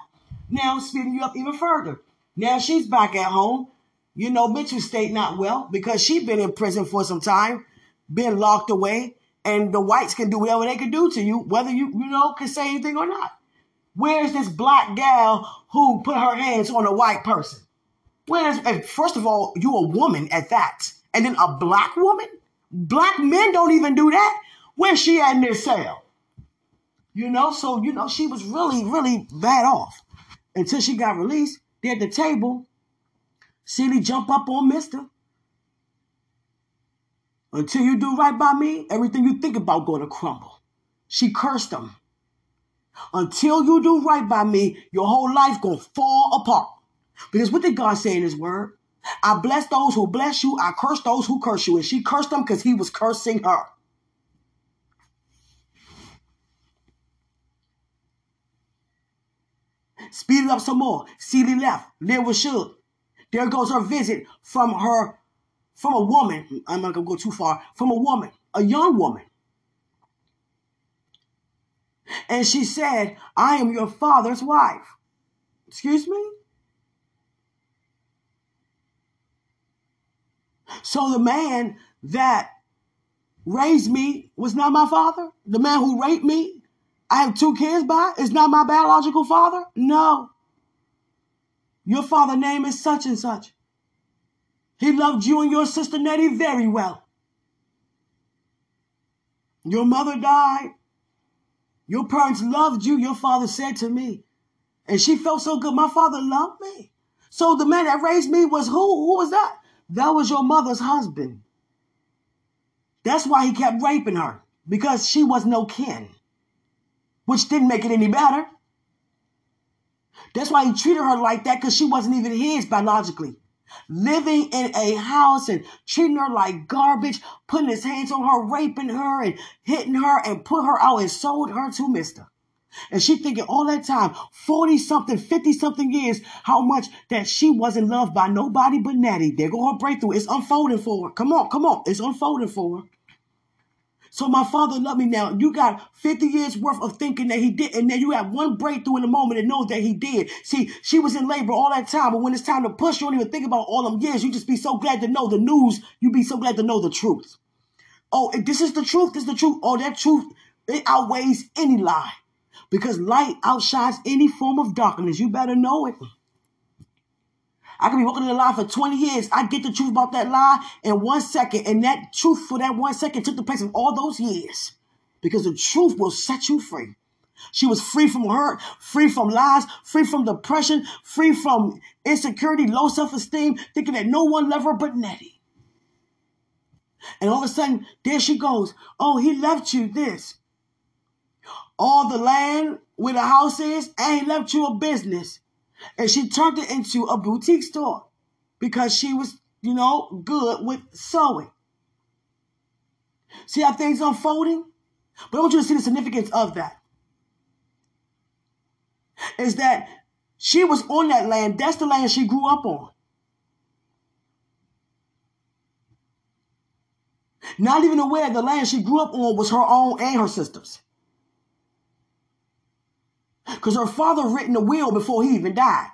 Speaker 1: Now speeding you up even further. Now she's back at home. You know, mental state not well because she been in prison for some time, been locked away and the whites can do whatever they can do to you, whether you, you know, can say anything or not. Where's this black gal who put her hands on a white person? Where's, first of all, you a woman at that. And then a black woman? Black men don't even do that. Where's she at in this cell? You know, so, you know, she was really, really bad off until she got released. There at the table, Celie jump up on Mister. Until you do right by me, everything you think about going to crumble. She cursed him. Until you do right by me, your whole life gonna fall apart. Because what did God say in his word? I bless those who bless you, I curse those who curse you. And she cursed him because he was cursing her. Speed it up some more. Celie left. Live with Shug. There goes her visit from her from a woman, I'm not gonna go too far, from a woman, a young woman. And she said, I am your father's wife. Excuse me? So the man that raised me was not my father? The man who raped me, I have two kids by, is not my biological father? No. Your father name is such and such. He loved you and your sister Nettie very well. Your mother died. Your parents loved you, your father said to me. And she felt so good. My father loved me. So the man that raised me was who? Who was that? That was your mother's husband. That's why he kept raping her, because she was no kin, which didn't make it any better. That's why he treated her like that, because she wasn't even his biologically living in a house and treating her like garbage, putting his hands on her, raping her and hitting her and put her out and sold her to Mister. And she thinking all that time, 40 something, 50 something years, how much that she wasn't loved by nobody but Nettie. There go her breakthrough. It's unfolding for her. Come on, come on. It's unfolding for her. So my father loved me now. You got 50 years worth of thinking that he did, and then you have one breakthrough in the moment and know that he did. See, she was in labor all that time, but when it's time to push, you don't even think about all them years. You just be so glad to know the news. You be so glad to know the truth. Oh, this is the truth. This is the truth. Oh, that truth, it outweighs any lie. Because light outshines any form of darkness. You better know it. I could be walking in a lie for 20 years. I get the truth about that lie in one second. And that truth for that one second took the place of all those years. Because the truth will set you free. She was free from hurt, free from lies, free from depression, free from insecurity, low self esteem, thinking that no one loved her but Nettie. And all of a sudden, there she goes. Oh, he left you this. All the land where the house is, and he left you a business. And she turned it into a boutique store because she was, you know, good with sewing. See how things unfolding? But I want you to see the significance of that. Is that she was on that land. That's the land she grew up on. Not even aware the land she grew up on was her own and her sister's. Because her father written a will before he even died.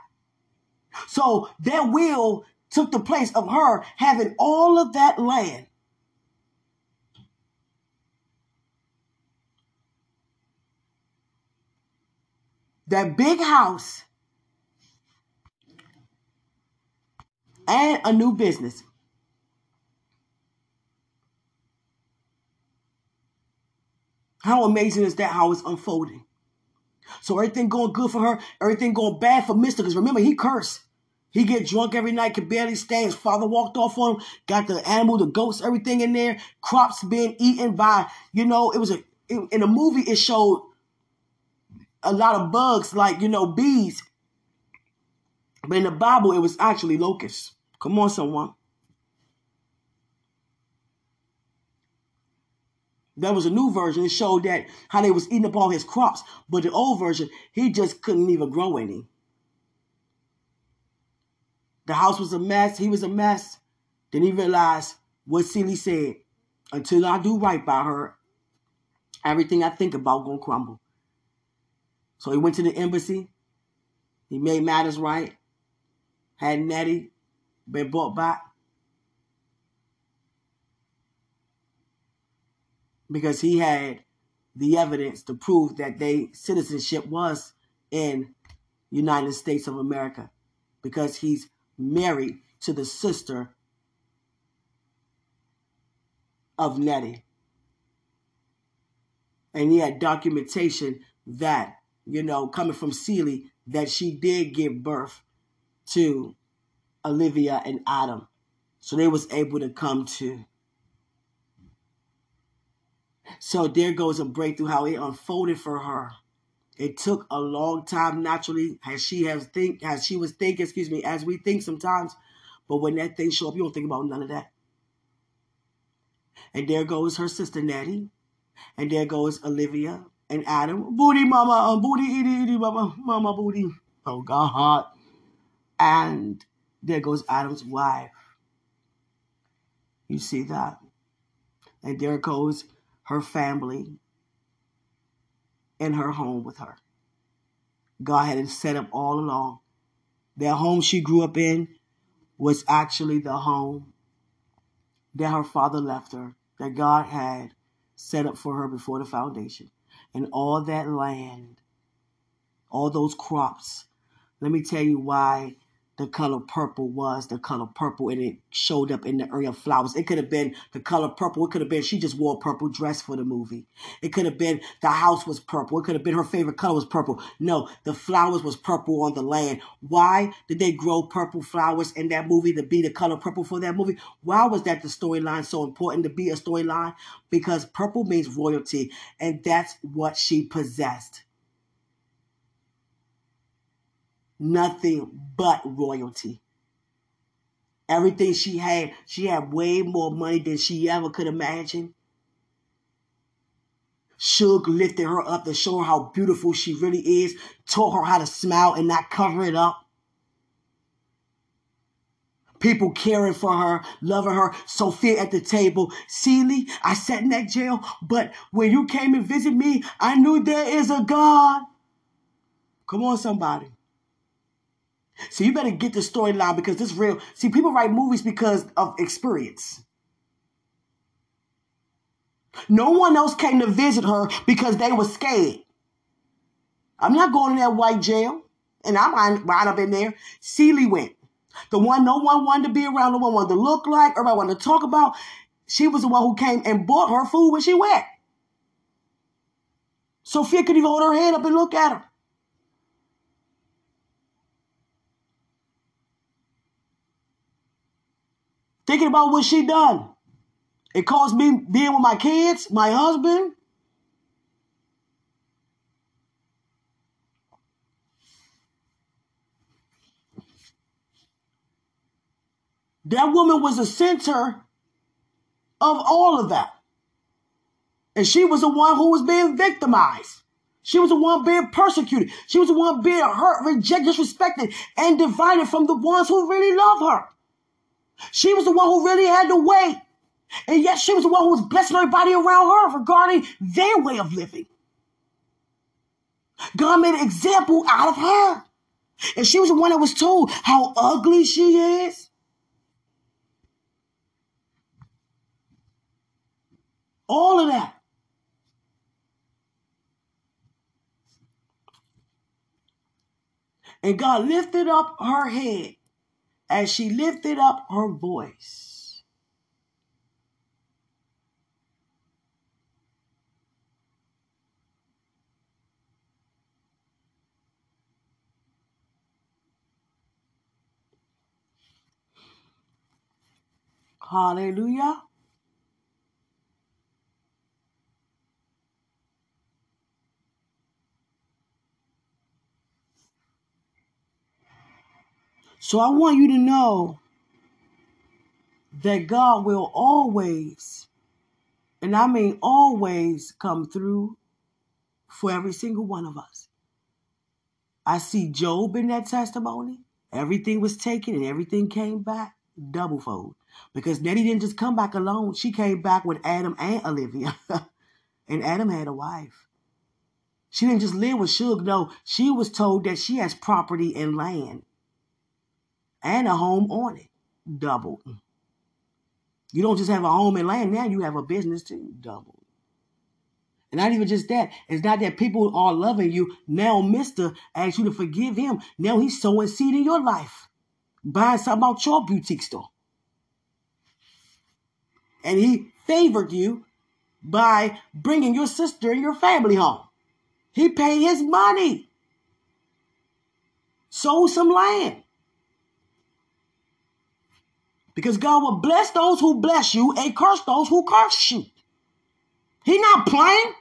Speaker 1: So that will took the place of her having all of that land. That big house and a new business. How amazing is that how it's unfolding? So everything going good for her, everything going bad for Mister. Because remember, he cursed. He get drunk every night, could barely stay. His father walked off on him, got the animal, the goats, everything in there. Crops being eaten by, you know, it was a, in the movie, it showed a lot of bugs like, you know, bees. But in the Bible, it was actually locusts. Come on, someone. There was a new version. It showed that how they was eating up all his crops. But the old version, he just couldn't even grow any. The house was a mess. He was a mess. Then he realized what Celie said. Until I do right by her, everything I think about gonna crumble. So he went to the embassy. He made matters right. Had Nettie been brought back. Because he had the evidence to prove that they citizenship was in United States of America because he's married to the sister of Nettie. And he had documentation that, you know, coming from Celie, that she did give birth to Olivia and Adam. So they was able to come to so there goes a breakthrough, how it unfolded for her. It took a long time, naturally, as she has think, as she was thinking, excuse me, as we think sometimes. But when that thing show up, you don't think about none of that. And there goes her sister Natty. and there goes Olivia and Adam. Booty, mama, um, booty, itty, itty, mama, mama, booty. Oh God. And there goes Adam's wife. You see that? And there goes her family, and her home with her. God had it set up all along. That home she grew up in was actually the home that her father left her, that God had set up for her before the foundation. And all that land, all those crops. Let me tell you why the color purple was the color purple and it showed up in the area of flowers. It could have been the color purple. It could have been she just wore a purple dress for the movie. It could have been the house was purple. It could have been her favorite color was purple. No, the flowers was purple on the land. Why did they grow purple flowers in that movie to be the color purple for that movie? Why was that the storyline so important to be a storyline? Because purple means royalty and that's what she possessed. Nothing but royalty. Everything she had, she had way more money than she ever could imagine. Shug lifted her up to show her how beautiful she really is, taught her how to smile and not cover it up. People caring for her, loving her. Sophia at the table. Celie, I sat in that jail, but when you came and visited me, I knew there is a God. Come on, somebody. So you better get the storyline because this real. See, people write movies because of experience. No one else came to visit her because they were scared. I'm not going to that white jail. And I'm right up in there. Celie went. The one no one wanted to be around, no one wanted to look like, everybody wanted to talk about. She was the one who came and bought her food when she went. Sophia could even hold her head up and look at her. Thinking about what she done. It caused me being with my kids, my husband. That woman was the center of all of that. And she was the one who was being victimized. She was the one being persecuted. She was the one being hurt, rejected, disrespected, and divided from the ones who really love her. She was the one who really had to wait. And yet she was the one who was blessing everybody around her regarding their way of living. God made an example out of her. And she was the one that was told how ugly she is. All of that. And God lifted up her head as she lifted up her voice. Hallelujah. So I want you to know that God will always, and I mean always, come through for every single one of us. I see Job in that testimony. Everything was taken and everything came back double fold. Because Nettie didn't just come back alone. She came back with Adam and Olivia. and Adam had a wife. She didn't just live with Shug. No, she was told that she has property and land and a home on it. Double. You don't just have a home and land now, you have a business too. Double. And not even just that. It's not that people are loving you. Now, Mr. asks you to forgive him. Now he's sowing seed in your life. Buying something out your boutique store. And he favored you by bringing your sister and your family home. He paid his money. Sold some land. Because God will bless those who bless you and curse those who curse you. He not playing.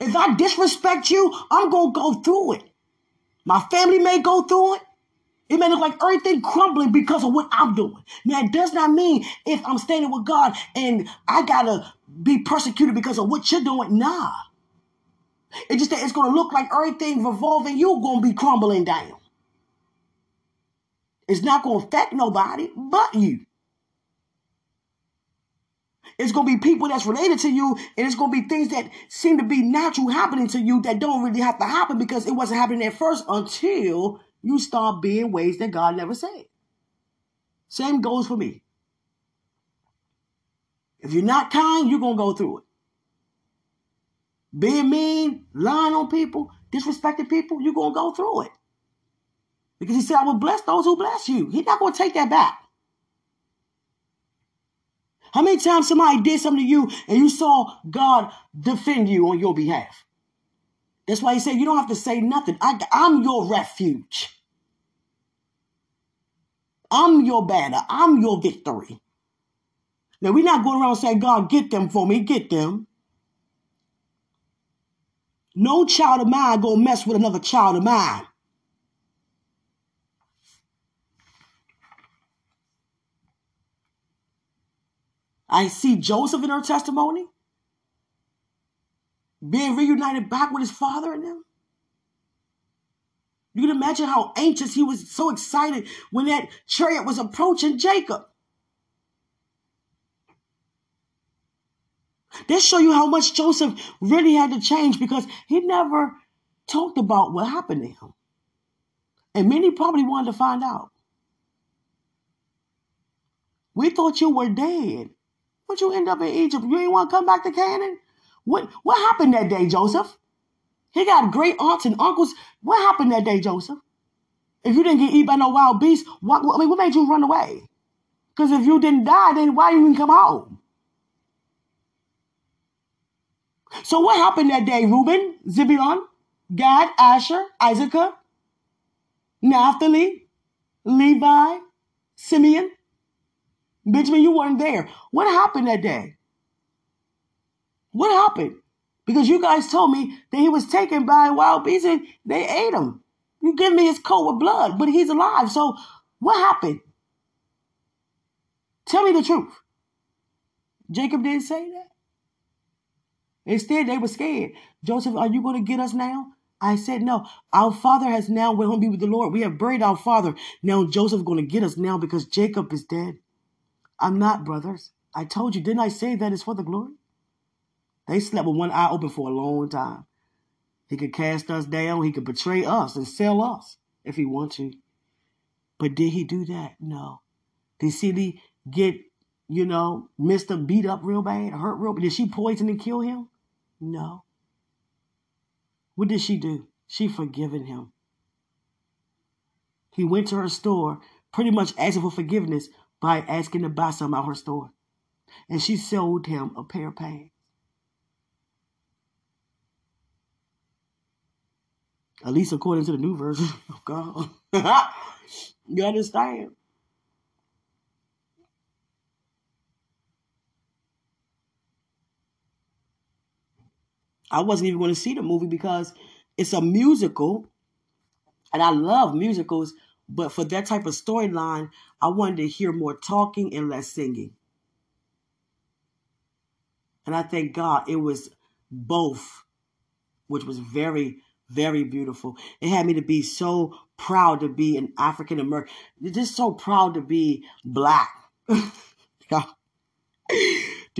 Speaker 1: If I disrespect you, I'm going to go through it. My family may go through it. It may look like everything crumbling because of what I'm doing. Now, it does not mean if I'm standing with God and I got to be persecuted because of what you're doing. Nah. It just that it's going to look like everything revolving you going to be crumbling down. It's not going to affect nobody but you. It's going to be people that's related to you, and it's going to be things that seem to be natural happening to you that don't really have to happen because it wasn't happening at first until you start being ways that God never said. Same goes for me. If you're not kind, you're going to go through it. Being mean, lying on people, disrespecting people, you're going to go through it. Because he said, I will bless those who bless you. He's not going to take that back. How many times somebody did something to you and you saw God defend you on your behalf? That's why he said, You don't have to say nothing. I, am your refuge. I'm your banner. I'm your victory. Now, we're not going around saying, God, get them for me. Get them. No child of mine going to mess with another child of mine. I see Joseph in her testimony being reunited back with his father and them. You can imagine how anxious he was, so excited when that chariot was approaching Jacob. This show you how much Joseph really had to change because he never talked about what happened to him. And many probably wanted to find out. We thought you were dead. What you end up in Egypt? You ain't want to come back to Canaan? What what happened that day, Joseph? He got great aunts and uncles. What happened that day, Joseph? If you didn't get eaten by no wild beast, what, I mean, what made you run away? Because if you didn't die, then why you even come home? So what happened that day, Reuben, Zebulon, Gad, Asher, Issachar, Naphtali, Levi, Simeon, Benjamin, you weren't there. What happened that day? What happened? Because you guys told me that he was taken by wild beasts and they ate him. You give me his coat with blood, but he's alive. So what happened? Tell me the truth. Jacob didn't say that. Instead, they were scared. Joseph, are you going to get us now? I said, no. Our father has now went home to be with the Lord. We have buried our father. Now Joseph going to get us now because Jacob is dead. I'm not, brothers. I told you, didn't I say that is for the glory? They slept with one eye open for a long time. He could cast us down. He could betray us and sell us if he wanted to. But did he do that? No. Did Celie get, you know, Mister beat up real bad, hurt real bad? Did she poison and kill him? No. What did she do? She forgiven him. He went to her store, pretty much asking for forgiveness by asking to buy some out her store. And she sold him a pair of pants. At least according to the new version of God. you understand? I wasn't even going to see the movie because it's a musical, and I love musicals. But for that type of storyline, I wanted to hear more talking and less singing. And I thank God it was both, which was very very beautiful. It had me to be so proud to be an African American, just so proud to be black. Do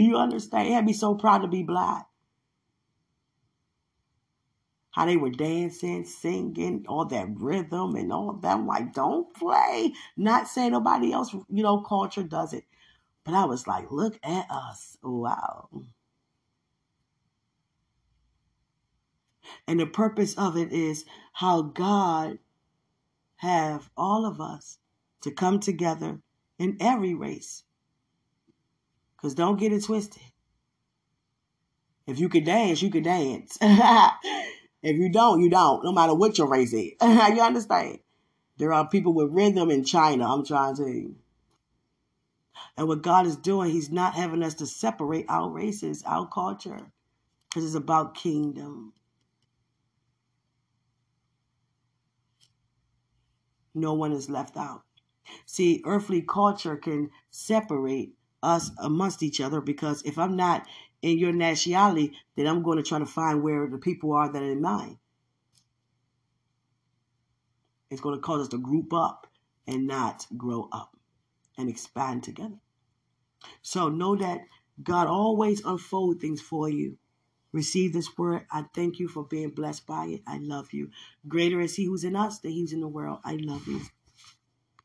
Speaker 1: you understand? It had me so proud to be black. How they were dancing, singing, all that rhythm and all that. I'm like, don't play. Not saying nobody else, you know, culture does it. But I was like, look at us. Wow. And the purpose of it is how God have all of us to come together in every race. Because don't get it twisted. If you can dance, you can dance. if you don't, you don't, no matter what your race is. you understand? There are people with rhythm in China, I'm trying to. And what God is doing, He's not having us to separate our races, our culture, because it's about kingdom. no one is left out. See, earthly culture can separate us amongst each other because if I'm not in your nationality, then I'm going to try to find where the people are that are in mine. It's going to cause us to group up and not grow up and expand together. So know that God always unfold things for you. Receive this word. I thank you for being blessed by it. I love you. Greater is He who's in us than He's in the world. I love you.